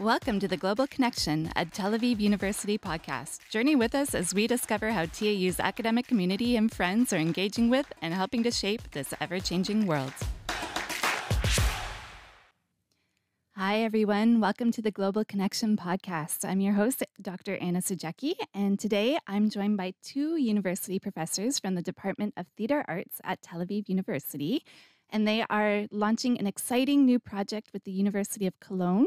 Welcome to the Global Connection, a Tel Aviv University podcast. Journey with us as we discover how TAU's academic community and friends are engaging with and helping to shape this ever changing world. Hi, everyone. Welcome to the Global Connection podcast. I'm your host, Dr. Anna Sajecki, and today I'm joined by two university professors from the Department of Theater Arts at Tel Aviv University. And they are launching an exciting new project with the University of Cologne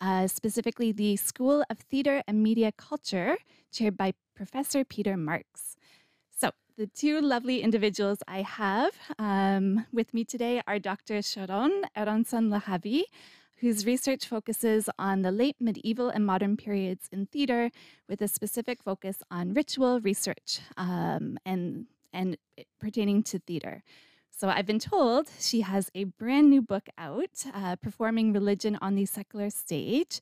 uh, specifically the School of Theater and Media Culture, chaired by Professor Peter Marx. So, the two lovely individuals I have um, with me today are Dr. Sharon Aronson Lehavi, whose research focuses on the late medieval and modern periods in theater with a specific focus on ritual research um, and, and pertaining to theater. So I've been told she has a brand new book out, uh, Performing Religion on the Secular Stage.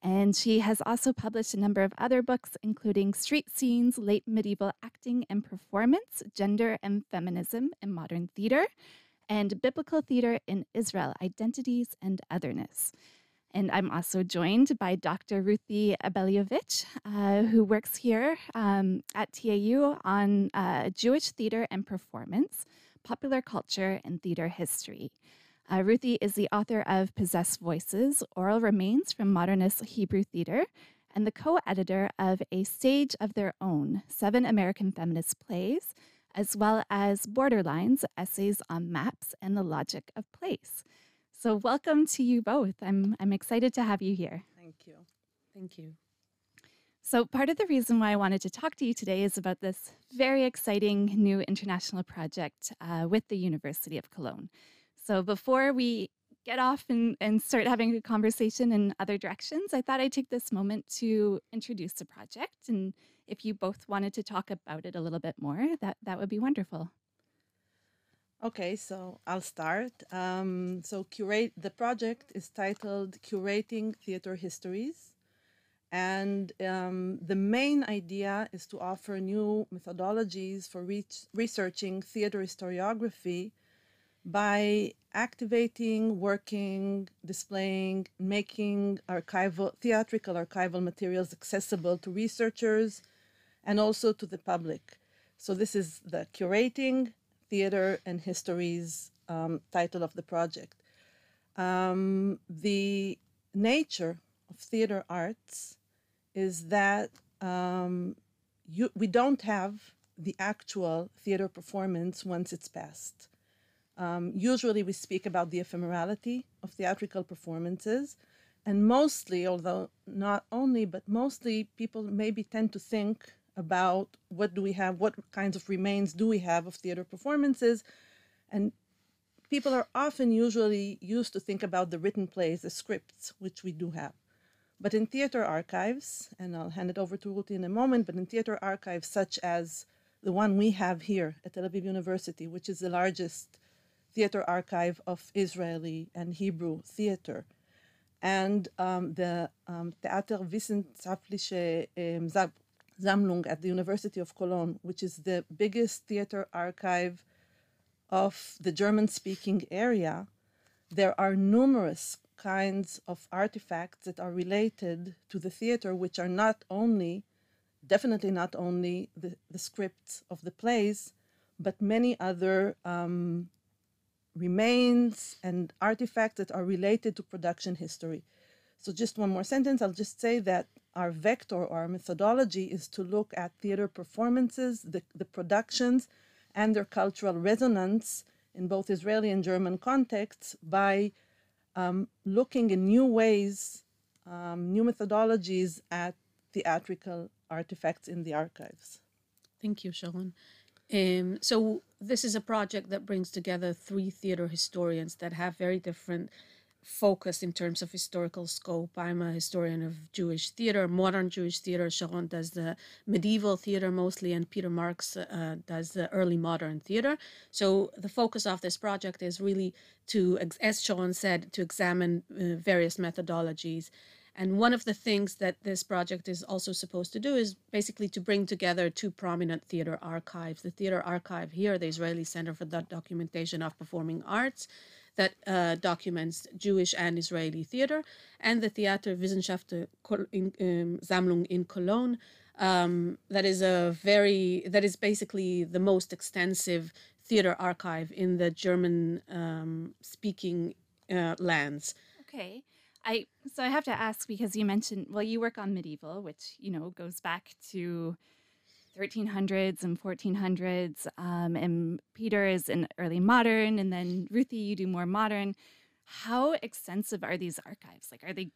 And she has also published a number of other books, including Street Scenes, Late Medieval Acting and Performance, Gender and Feminism in Modern Theater, and Biblical Theater in Israel Identities and Otherness. And I'm also joined by Dr. Ruthie Abeliovich, uh, who works here um, at TAU on uh, Jewish theater and performance popular culture and theater history. Uh, Ruthie is the author of Possessed Voices Oral Remains from Modernist Hebrew Theater and the co editor of A Stage of Their Own Seven American Feminist Plays, as well as Borderlines Essays on Maps and the Logic of Place. So, welcome to you both. I'm, I'm excited to have you here. Thank you. Thank you. So, part of the reason why I wanted to talk to you today is about this very exciting new international project uh, with the University of Cologne. So, before we get off and, and start having a conversation in other directions, I thought I'd take this moment to introduce the project. And if you both wanted to talk about it a little bit more, that, that would be wonderful. Okay, so I'll start. Um, so, curate the project is titled Curating Theater Histories and um, the main idea is to offer new methodologies for re- researching theater historiography by activating, working, displaying, making archival, theatrical archival materials accessible to researchers and also to the public. So, this is the Curating Theater and Histories um, title of the project. Um, the nature of theater arts is that um, you, we don't have the actual theater performance once it's passed. Um, usually, we speak about the ephemerality of theatrical performances, and mostly, although not only, but mostly, people maybe tend to think about what do we have, what kinds of remains do we have of theater performances, and people are often usually used to think about the written plays, the scripts, which we do have. But in theater archives, and I'll hand it over to Ruthie in a moment, but in theater archives such as the one we have here at Tel Aviv University, which is the largest theater archive of Israeli and Hebrew theater, and um, the um, Theater Wissenschaftliche um, Sammlung at the University of Cologne, which is the biggest theater archive of the German speaking area, there are numerous kinds of artifacts that are related to the theater, which are not only, definitely not only the, the scripts of the plays, but many other um, remains and artifacts that are related to production history. So, just one more sentence. I'll just say that our vector or our methodology is to look at theater performances, the, the productions, and their cultural resonance in both Israeli and German contexts by um, looking in new ways, um, new methodologies at theatrical artifacts in the archives. Thank you, Sharon. Um, so this is a project that brings together three theater historians that have very different focus in terms of historical scope. I'm a historian of Jewish theater, modern Jewish theater. Sharon does the medieval theater mostly, and Peter Marx uh, does the early modern theater. So the focus of this project is really to, as Sharon said, to examine uh, various methodologies. And one of the things that this project is also supposed to do is basically to bring together two prominent theater archives the Theater Archive here, the Israeli Center for the Documentation of Performing Arts, that uh, documents Jewish and Israeli theater, and the Theater Wissenschaft in, um, Sammlung in Cologne. Um, that is a very that is basically the most extensive theater archive in the German um, speaking uh, lands. Okay. I so I have to ask because you mentioned well you work on medieval which you know goes back to 1300s and 1400s um, and Peter is in early modern and then Ruthie you do more modern. How extensive are these archives? Like are they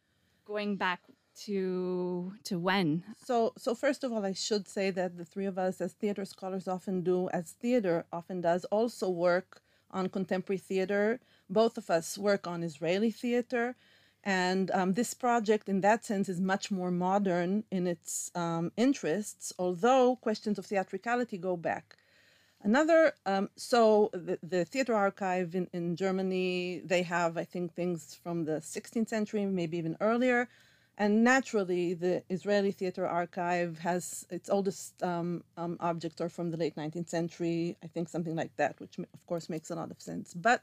going back to to when? So so first of all i should say that the three of us as theater scholars often do as theater often does also work on contemporary theater. Both of us work on israeli theater and um, this project in that sense is much more modern in its um, interests although questions of theatricality go back Another, um, so the, the theater archive in, in Germany, they have, I think, things from the 16th century, maybe even earlier. And naturally, the Israeli Theater Archive has its oldest um, um, objects are from the late 19th century, I think something like that, which of course makes a lot of sense. But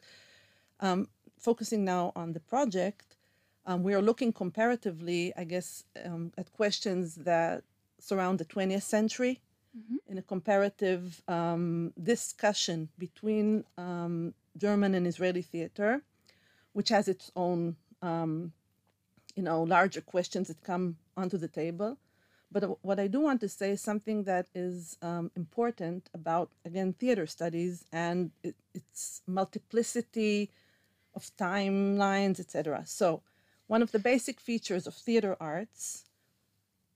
um, focusing now on the project, um, we are looking comparatively, I guess, um, at questions that surround the 20th century mm-hmm. in a comparative um, discussion between German and Israeli theater, which has its own you know larger questions that come onto the table but what i do want to say is something that is um, important about again theater studies and it, its multiplicity of timelines etc so one of the basic features of theater arts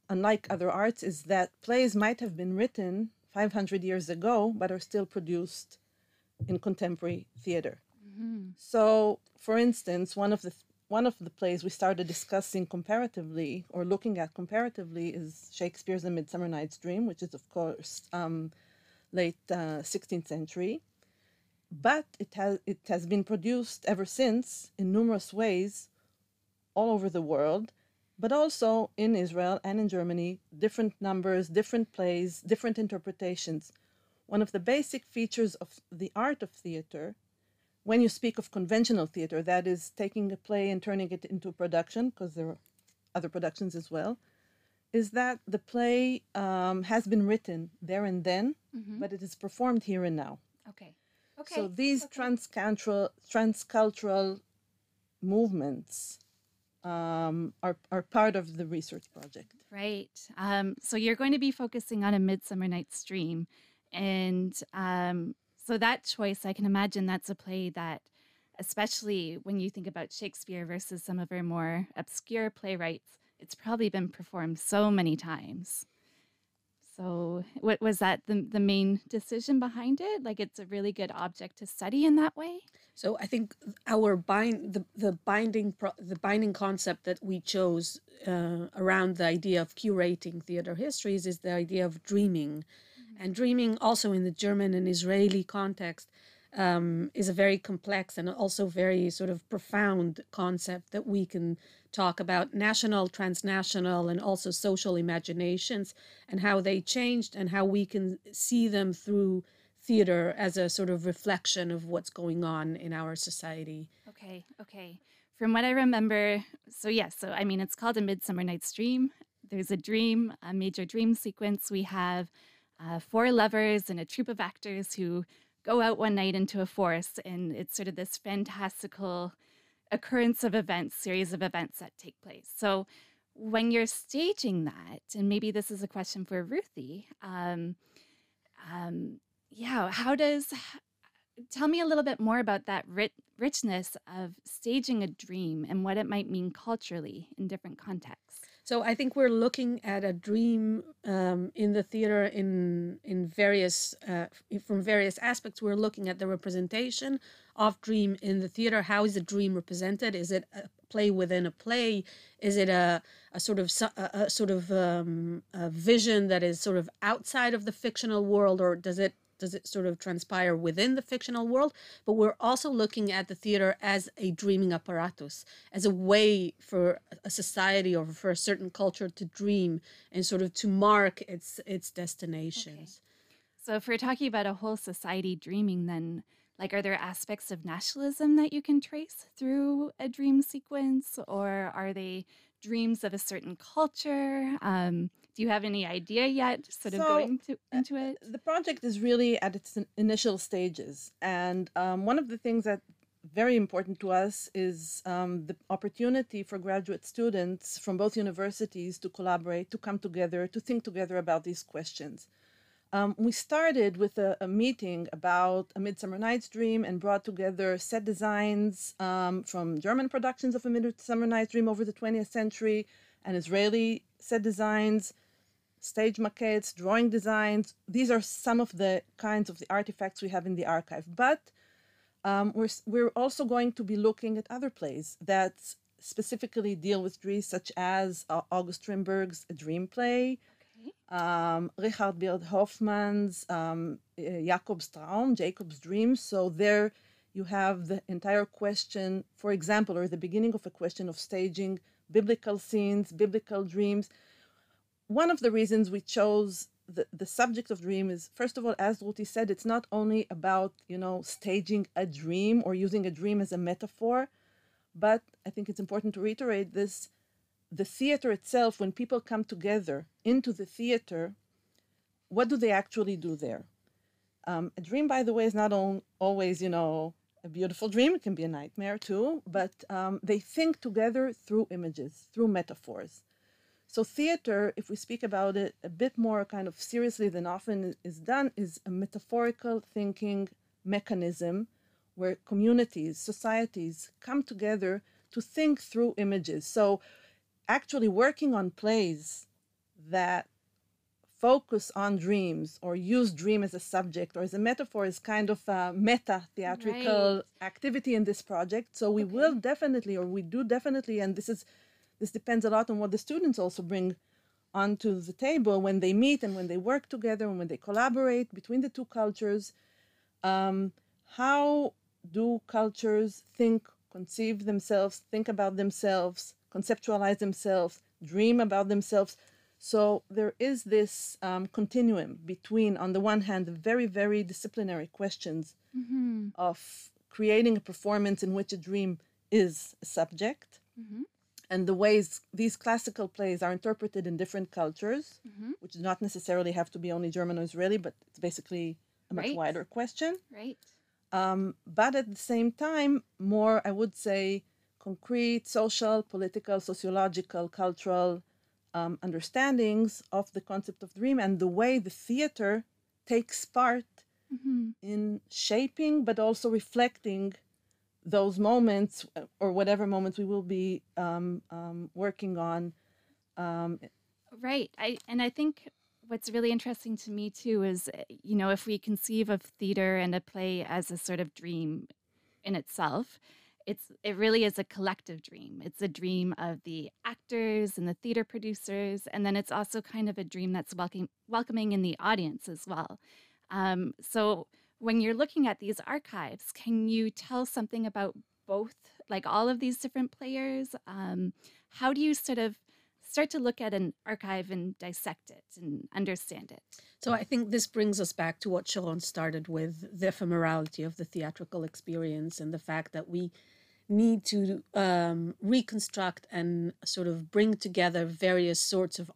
unlike other arts is that plays might have been written 500 years ago but are still produced in contemporary theater mm-hmm. so for instance one of the one of the plays we started discussing comparatively or looking at comparatively is Shakespeare's A Midsummer Night's Dream, which is, of course, um, late uh, 16th century. But it has, it has been produced ever since in numerous ways all over the world, but also in Israel and in Germany, different numbers, different plays, different interpretations. One of the basic features of the art of theater when you speak of conventional theater, that is taking a play and turning it into a production, because there are other productions as well, is that the play um, has been written there and then, mm-hmm. but it is performed here and now. Okay. Okay. So these okay. transcultural transcultural movements um, are are part of the research project. Right. Um, so you're going to be focusing on a Midsummer Night's Dream, and um, so that choice, I can imagine that's a play that, especially when you think about Shakespeare versus some of our more obscure playwrights, it's probably been performed so many times. So, what was that the, the main decision behind it? Like, it's a really good object to study in that way. So, I think our bind the the binding pro, the binding concept that we chose uh, around the idea of curating theater histories is the idea of dreaming and dreaming, also in the German and Israeli context, um, is a very complex and also very sort of profound concept that we can talk about national, transnational, and also social imaginations and how they changed and how we can see them through theater as a sort of reflection of what's going on in our society. Okay, okay. From what I remember, so yes, so I mean, it's called A Midsummer Night's Dream. There's a dream, a major dream sequence. We have uh, four lovers and a troupe of actors who go out one night into a forest, and it's sort of this fantastical occurrence of events, series of events that take place. So when you're staging that, and maybe this is a question for Ruthie, um, um, yeah, how does tell me a little bit more about that rich, richness of staging a dream and what it might mean culturally in different contexts? So I think we're looking at a dream um, in the theater in in various uh, from various aspects. We're looking at the representation of dream in the theater. How is the dream represented? Is it a play within a play? Is it a, a sort of a, a sort of um, a vision that is sort of outside of the fictional world, or does it does it sort of transpire within the fictional world? But we're also looking at the theater as a dreaming apparatus, as a way for a society or for a certain culture to dream and sort of to mark its its destinations. Okay. So if we're talking about a whole society dreaming, then Like, are there aspects of nationalism that you can trace through a dream sequence, or are they dreams of a certain culture? Um, do you have any idea yet, sort of So, going to, uh, into it? The project is really at its initial stages. And um, one of the things that very important to us is um, the opportunity for graduate students from both universities to collaborate, to come together, to think together about these questions. Um, we started with a, a meeting about A Midsummer Night's Dream and brought together set designs um, from German productions of A Midsummer Night's Dream over the 20th century and Israeli set designs, stage maquettes, drawing designs. These are some of the kinds of the artifacts we have in the archive. But um, we're, we're also going to be looking at other plays that specifically deal with dreams, such as uh, August Strindberg's A Dream Play, Okay. um, Richard Beer-Hofmann's um, uh, Jacob's Traum, Jacob's Dream. So there you have the entire question, for example, or the beginning of a question of staging biblical scenes, biblical dreams. One of the reasons we chose the, the subject of dream is, first of all, as Ruthie said, it's not only about, you know, staging a dream or using a dream as a metaphor, but I think it's important to reiterate this the theater itself, when people come together into the theater, what do they actually do there? Um, a dream, by the way, is not on, always, you know, a beautiful dream. It can be a nightmare too, but um, they think together through images, through metaphors. So, theater, if we speak about it a bit more kind of seriously than often is done, is a metaphorical thinking mechanism where communities, societies come together to think through images. So, actually working on plays that focus on dreams or use dream as a subject or as a metaphor is kind of a meta theatrical Right. activity in this project so we will definitely or we do definitely and this is this depends a lot on what the students also bring onto the table when they meet and when they work together and when they collaborate between the two cultures um, how do cultures think, conceive themselves, think about themselves, conceptualize themselves, dream about themselves? So there is this um, continuum between, on the one hand, the very, very disciplinary questions Mm-hmm. of creating a performance in which a dream is a subject, Mhm. And the ways these classical plays are interpreted in different cultures, Mhm. which do not necessarily have to be only German or Israeli, but it's basically a much Right. wider question Right. um, but at the same time, more, I would say, concrete social, political, sociological, cultural um, understandings of the concept of dream and the way the theater takes part Mm-hmm. in shaping but also reflecting those moments or whatever moments we will be um, um, working on. Um, Right. I and I think what's really interesting to me too is you know if we conceive of theater and a play as a sort of dream in itself, it's it really is a collective dream. It's a dream of the actors and the theater producers, and then it's also kind of a dream that's welcoming welcoming in the audience as well. Um, so when you're looking at these archives, can you tell something about both, like all of these different players? Um, how do you sort of start to look at an archive and dissect it and understand it? So I think this brings us back to what Sharon started with the ephemerality of the theatrical experience and the fact that we need to um, reconstruct and sort of bring together various sorts of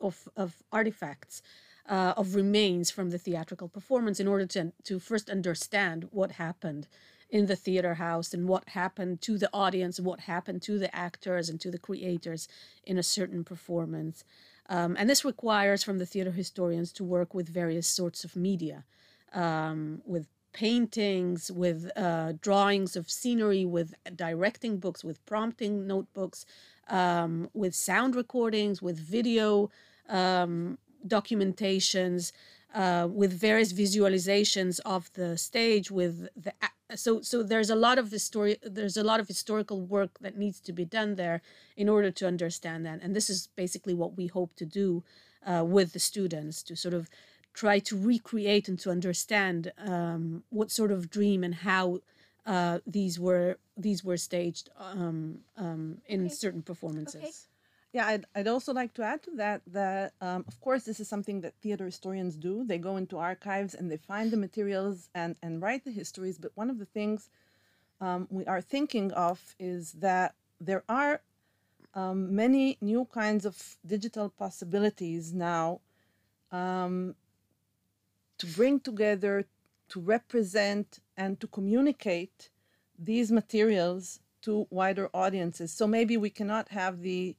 of, of artifacts uh, of remains from the theatrical performance in order to to first understand what happened in the theater house and what happened to the audience and what happened to the actors and to the creators in a certain performance. Um, and this requires from the theater historians to work with various sorts of media, um, with paintings, with uh, drawings of scenery, with directing books, with prompting notebooks, um, with sound recordings, with video um, documentations, uh, with various visualizations of the stage, with the so so there's a lot of history there's a lot of historical work that needs to be done there in order to understand that and this is basically what we hope to do uh, with the students to sort of try to recreate and to understand um, what sort of dream and how uh, these were these were staged um, um, in Okay. certain performances. Yeah, I'd, I'd also like to add to that that, um, of course, this is something that theater historians do. They go into archives and they find the materials and, and write the histories. But one of the things um, we are thinking of is that there are um, many new kinds of digital possibilities now um, to bring together, to represent, and to communicate these materials to wider audiences. So maybe we cannot have the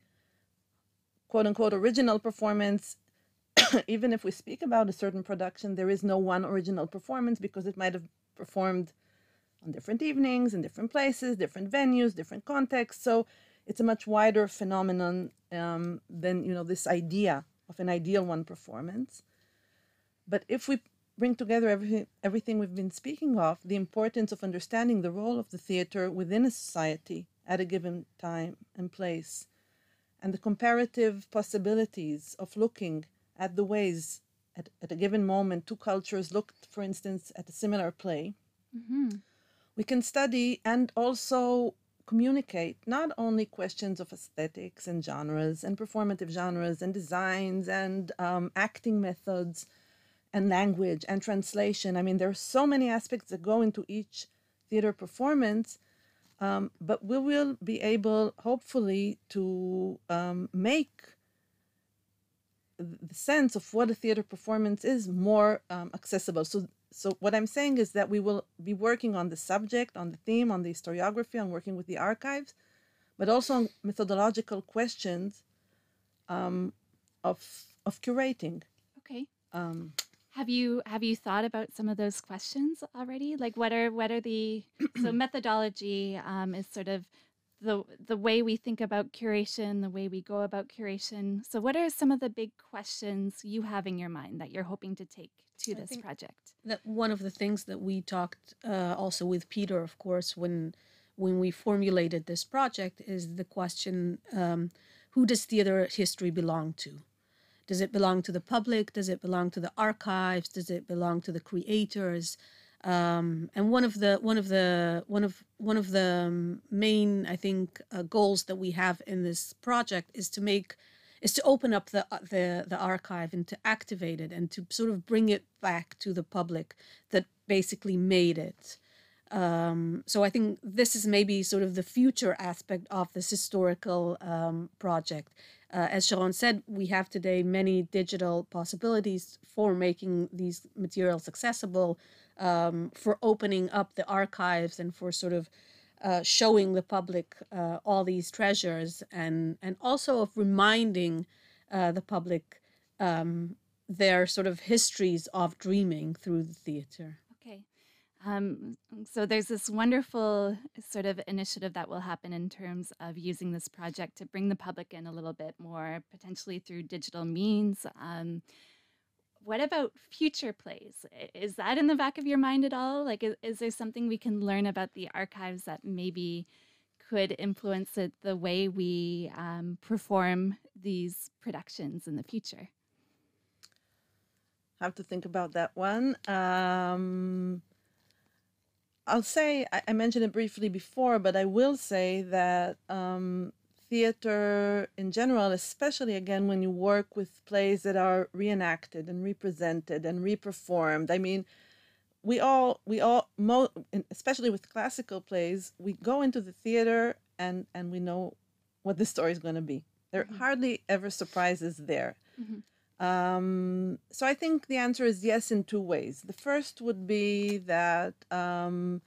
quote unquote original performance. Even if we speak about a certain production, there is no one original performance because it might have performed on different evenings, in different places, different venues, different contexts. So it's a much wider phenomenon um, than you know this idea of an ideal one performance. But if we bring together everything, everything we've been speaking of, the importance of understanding the role of the theater within a society at a given time and place, and the comparative possibilities of looking at the ways at, at a given moment two cultures looked, for instance, at a similar play, mm-hmm. we can study and also communicate not only questions of aesthetics and genres and performative genres and designs and um, acting methods and language and translation. I mean, there are so many aspects that go into each theater performance, um, but we will be able, hopefully, to um, make the sense of what a theater performance is more um, accessible. So, so what I'm saying is that we will be working on the subject, on the theme, on the historiography, on working with the archives, but also on methodological questions um, of of curating. Okay. Have you have you thought about some of those questions already? Like what are what are the so methodology um, is sort of the the way we think about curation, the way we go about curation. So what are some of the big questions you have in your mind that you're hoping to take to this project? That one of the things that we talked uh, also with Peter, of course, when when we formulated this project is the question um, who does theater history belong to does it belong to the public? Does it belong to the archives? Does it belong to the creators? Um, and one of the one of the one of one of the um, main I think uh, goals that we have in this project is to make is to open up the uh, the the archive and to activate it and to sort of bring it back to the public that basically made it. Um, so I think this is maybe sort of the future aspect of this historical um, project uh, as Sharon said, we have today many digital possibilities for making these materials accessible, um, for opening up the archives, and for sort of uh, showing the public uh, all these treasures, and and also of reminding uh, the public um, their sort of histories of dreaming through the theater. Um, so there's this wonderful sort of initiative that will happen in terms of using this project to bring the public in a little bit more, potentially through digital means. Um, what about future plays? Is that in the back of your mind at all? Like, is, is there something we can learn about the archives that maybe could influence it, the way we um, perform these productions in the future? Have to think about that one. Um, I'll say I, I, mentioned it briefly before, but I will say that um, theater in general, especially again when you work with plays that are reenacted and represented and reperformed. I mean, we all we all mo- especially with classical plays, we go into the theater and and we know what the story is going to be. There mm-hmm. hardly ever surprises there. Mm-hmm. Um, so I think the answer is yes in two ways. The first would be that um,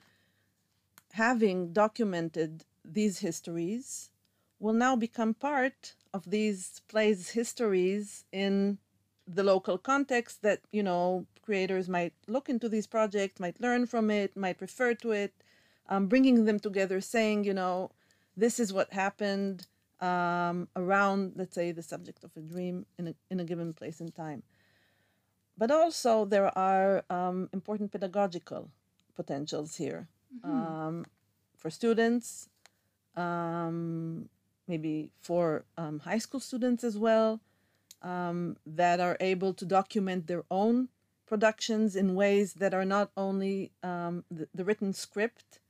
having documented these histories will now become part of these plays' histories in the local context that you know creators might look into these projects, might learn from it, might refer to it, um, bringing them together, saying you know this is what happened um, around, let's say, the subject of a dream in a, in a given place and time. But also, there are um, important pedagogical potentials here mm-hmm. um, for students, um, maybe for um, high school students as well, um, that are able to document their own productions in ways that are not only the, the written script,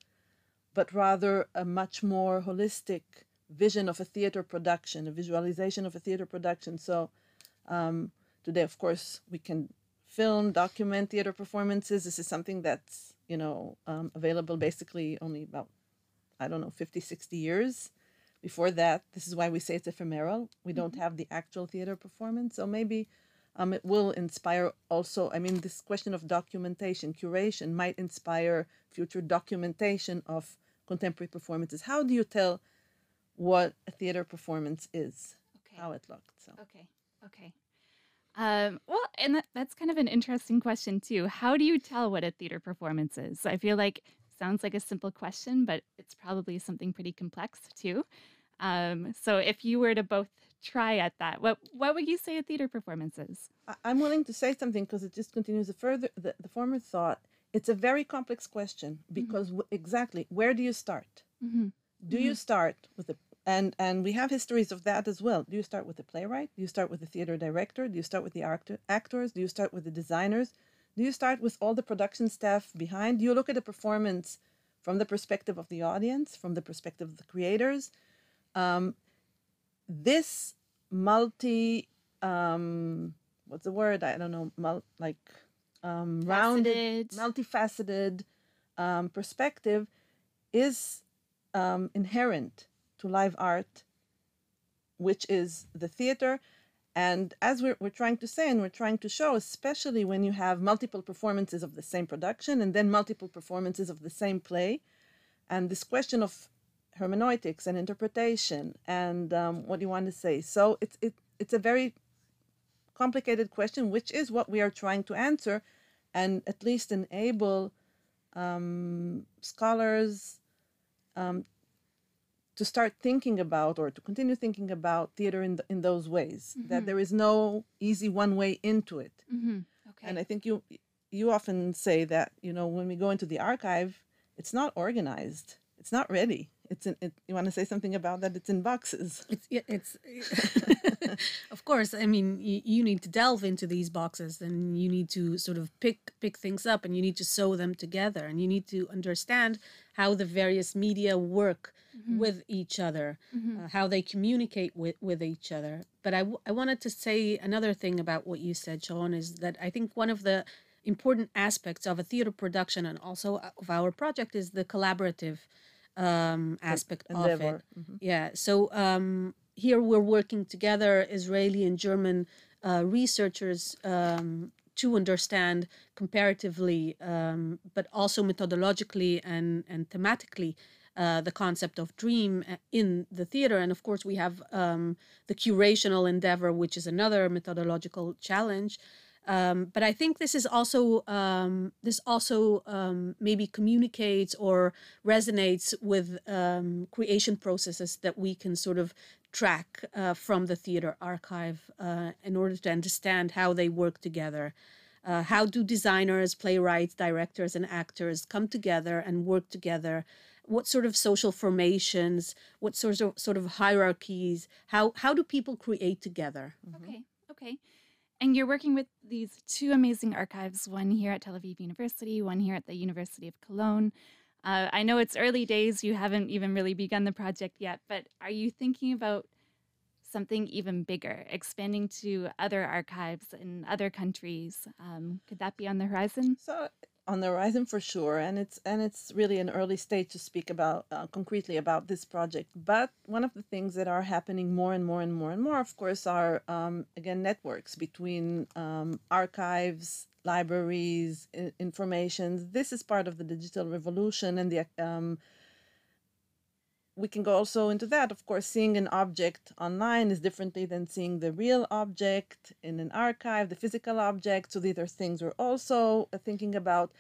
but rather a much more holistic vision of a theater production, a visualization of a theater production. So um, today, of course, we can film, document theater performances. This is something that's you know um, available basically only about I don't know 50, 60 years. Before that, this is why we say it's ephemeral. We don't have the actual theater performance. So maybe um, it will inspire also. I mean, this question of documentation, curation might inspire future documentation of contemporary performances. How do you tell what a theater performance is? Okay. How it looked. So. Okay. Okay. Um, well, and that, that's kind of an interesting question too. How do you tell what a theater performance is? I feel like sounds like a simple question, but it's probably something pretty complex too. Um, so if you were to both try at that, what what would you say a theater performance is? I'm willing to say something because it just continues the further the, the former thought. It's a very complex question because w- exactly where do you start? Mm-hmm. Do you start with the and and we have histories of that as well. Do you start with the playwright? Do you start with the theater director? Do you start with the actor, actors? Do you start with the designers? Do you start with all the production staff behind? Do you look at the performance from the perspective of the audience, from the perspective of the creators? Um, this multi um, what's the word? I don't know. Mul- like um, rounded, multifaceted um, perspective is um, inherent to live art, which is the theater. And as we're, we're trying to say and we're trying to show, especially when you have multiple performances of the same production and then multiple performances of the same play, and this question of hermeneutics and interpretation and um, what do you want to say. So it's it, it's a very complicated question, which is what we are trying to answer, and at least enable um, scholars um, to start thinking about or to continue thinking about theater in, th- in those ways. That there is no easy one way into it. Mm-hmm. Okay. And I think you you often say that you know when we go into the archive, it's not organized. It's not ready. It's in. It, you want to say something about that? It's in boxes. It's it's of course. I mean, you, you need to delve into these boxes, and you need to sort of pick pick things up, and you need to sew them together, and you need to understand how the various media work with each other, uh, how they communicate with with each other. But I, w- I wanted to say another thing about what you said, Sean, is that I think one of the important aspects of a theater production and also of our project is the collaborative um, aspect of it. Mhm. Yeah. So um, here we're working together, Israeli and German uh, researchers, um, to understand comparatively, um, but also methodologically and and thematically. Uh, the concept of dream uh, in the theater, and of course we have um, the curational endeavor, which is another methodological challenge. Um, but I think this is also um, this also um, maybe communicates or resonates with um, creation processes that we can sort of track uh, from the theater archive uh, in order to understand how they work together. Uh, how do designers, playwrights, directors, and actors come together and work together? What sort of social formations? What sort of sort of hierarchies? How how do people create together? Okay. Okay. And you're working with these two amazing archives, one here at Tel Aviv University, one here at the University of Cologne. Uh, I know it's early days, you haven't even really begun the project yet, but are you thinking about something even bigger, expanding to other archives in other countries? Um, could that be on the horizon? So on the horizon for sure, and it's and it's really an early stage to speak about uh, concretely about this project. But one of the things that are happening more and more and more and more, of course, are um, again networks between um, archives, libraries, I- informations. This is part of the digital revolution, and the um, we can go also into that. Of course, seeing an object online is differently than seeing the real object in an archive, the physical object. So these are things we're also uh, thinking about.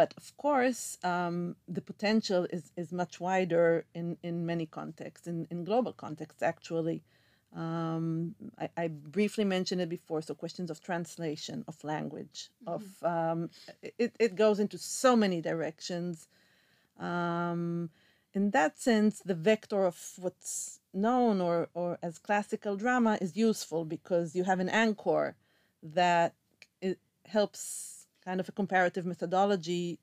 But of course, um, the potential is, is much wider in, in many contexts, in, in global contexts, actually. Um, I, I briefly mentioned it before. So, questions of translation, of language, of um, it, it goes into so many directions. Um, in that sense, the vector of what's known or, or as classical drama is useful because you have an anchor that it helps kind of a comparative methodology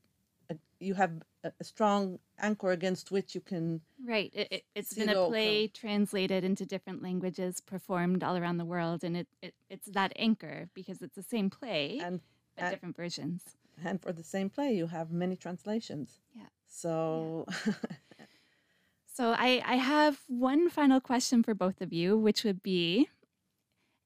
you have a, strong anchor against which you can Right. It, it, it's See been a play translated into different languages, performed all around the world, and it, it it's that anchor because it's the same play, and but and- different versions. and for the same play you have many translations. Yeah. So So I, I have one final question for both of you, which would be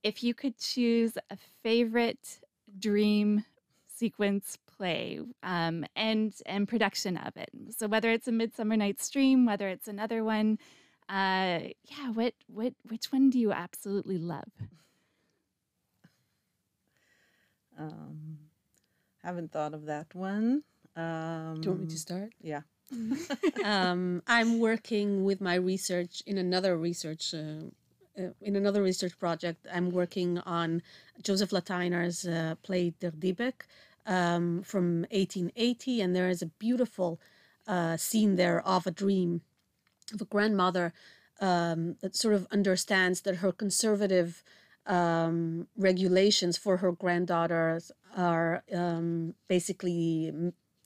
if you could choose a favorite dream sequence play um, and and production of it. So whether it's a Midsummer Night's Dream, whether it's another one, uh, yeah, what what which one do you absolutely love? um, haven't thought of that one. Um, Do you want me to start? Yeah. um, I'm working with my research in another research uh, uh, in another research project. I'm working on Joseph Lateiner's uh, play Der Diebeck um, from 1880, and there is a beautiful uh, scene there of a dream of a grandmother um, that sort of understands that her conservative um, regulations for her granddaughters are um, basically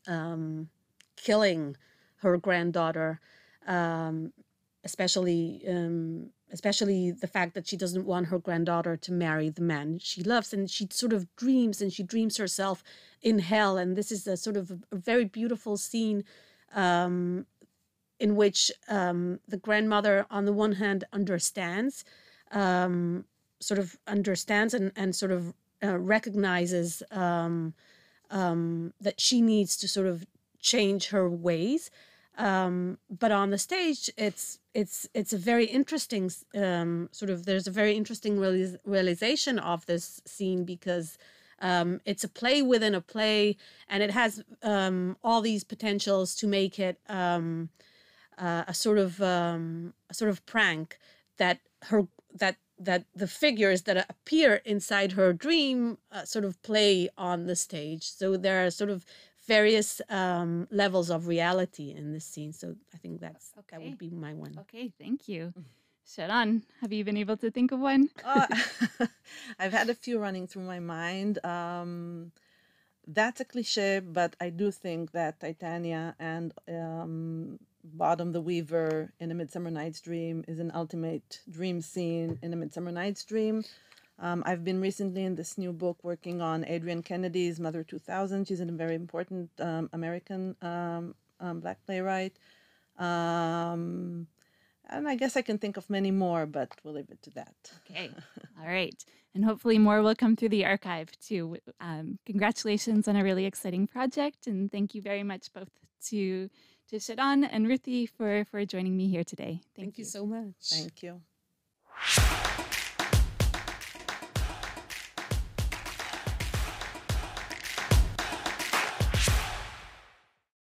um, killing her granddaughter, um, especially um, especially the fact that she doesn't want her granddaughter to marry the man she loves, and she sort of dreams and she dreams herself in hell, and this is a sort of a, very beautiful scene. Um, in which um, the grandmother, on the one hand, understands, um, sort of understands and, and sort of uh, recognizes um, um, that she needs to sort of change her ways. Um, but on the stage, it's it's it's a very interesting um, sort of. There's a very interesting realization of this scene because um, it's a play within a play, and it has um, all these potentials to make it um, uh, a sort of um, a sort of prank that her that that the figures that appear inside her dream uh, sort of play on the stage. So there are sort of various um, levels of reality in this scene. So I think that's that would be my one. Okay, thank you. Sharon, have you been able to think of one? Uh, I've had a few running through my mind. Um, that's a cliche, but I do think that Titania and um, Bottom the Weaver in A Midsummer Night's Dream is an ultimate dream scene in A Midsummer Night's Dream. Um, I've been recently in this new book working on Adrienne Kennedy's Mother 2000. She's a very important um, American um, um, black playwright. Um, and I guess I can think of many more, but we'll leave it to that. Okay. All right. And hopefully more will come through the archive too. Um, congratulations on a really exciting project. And thank you very much both to to Sharon and Ruthie for, for joining me here today. Thank, Thank you so much. Thank you.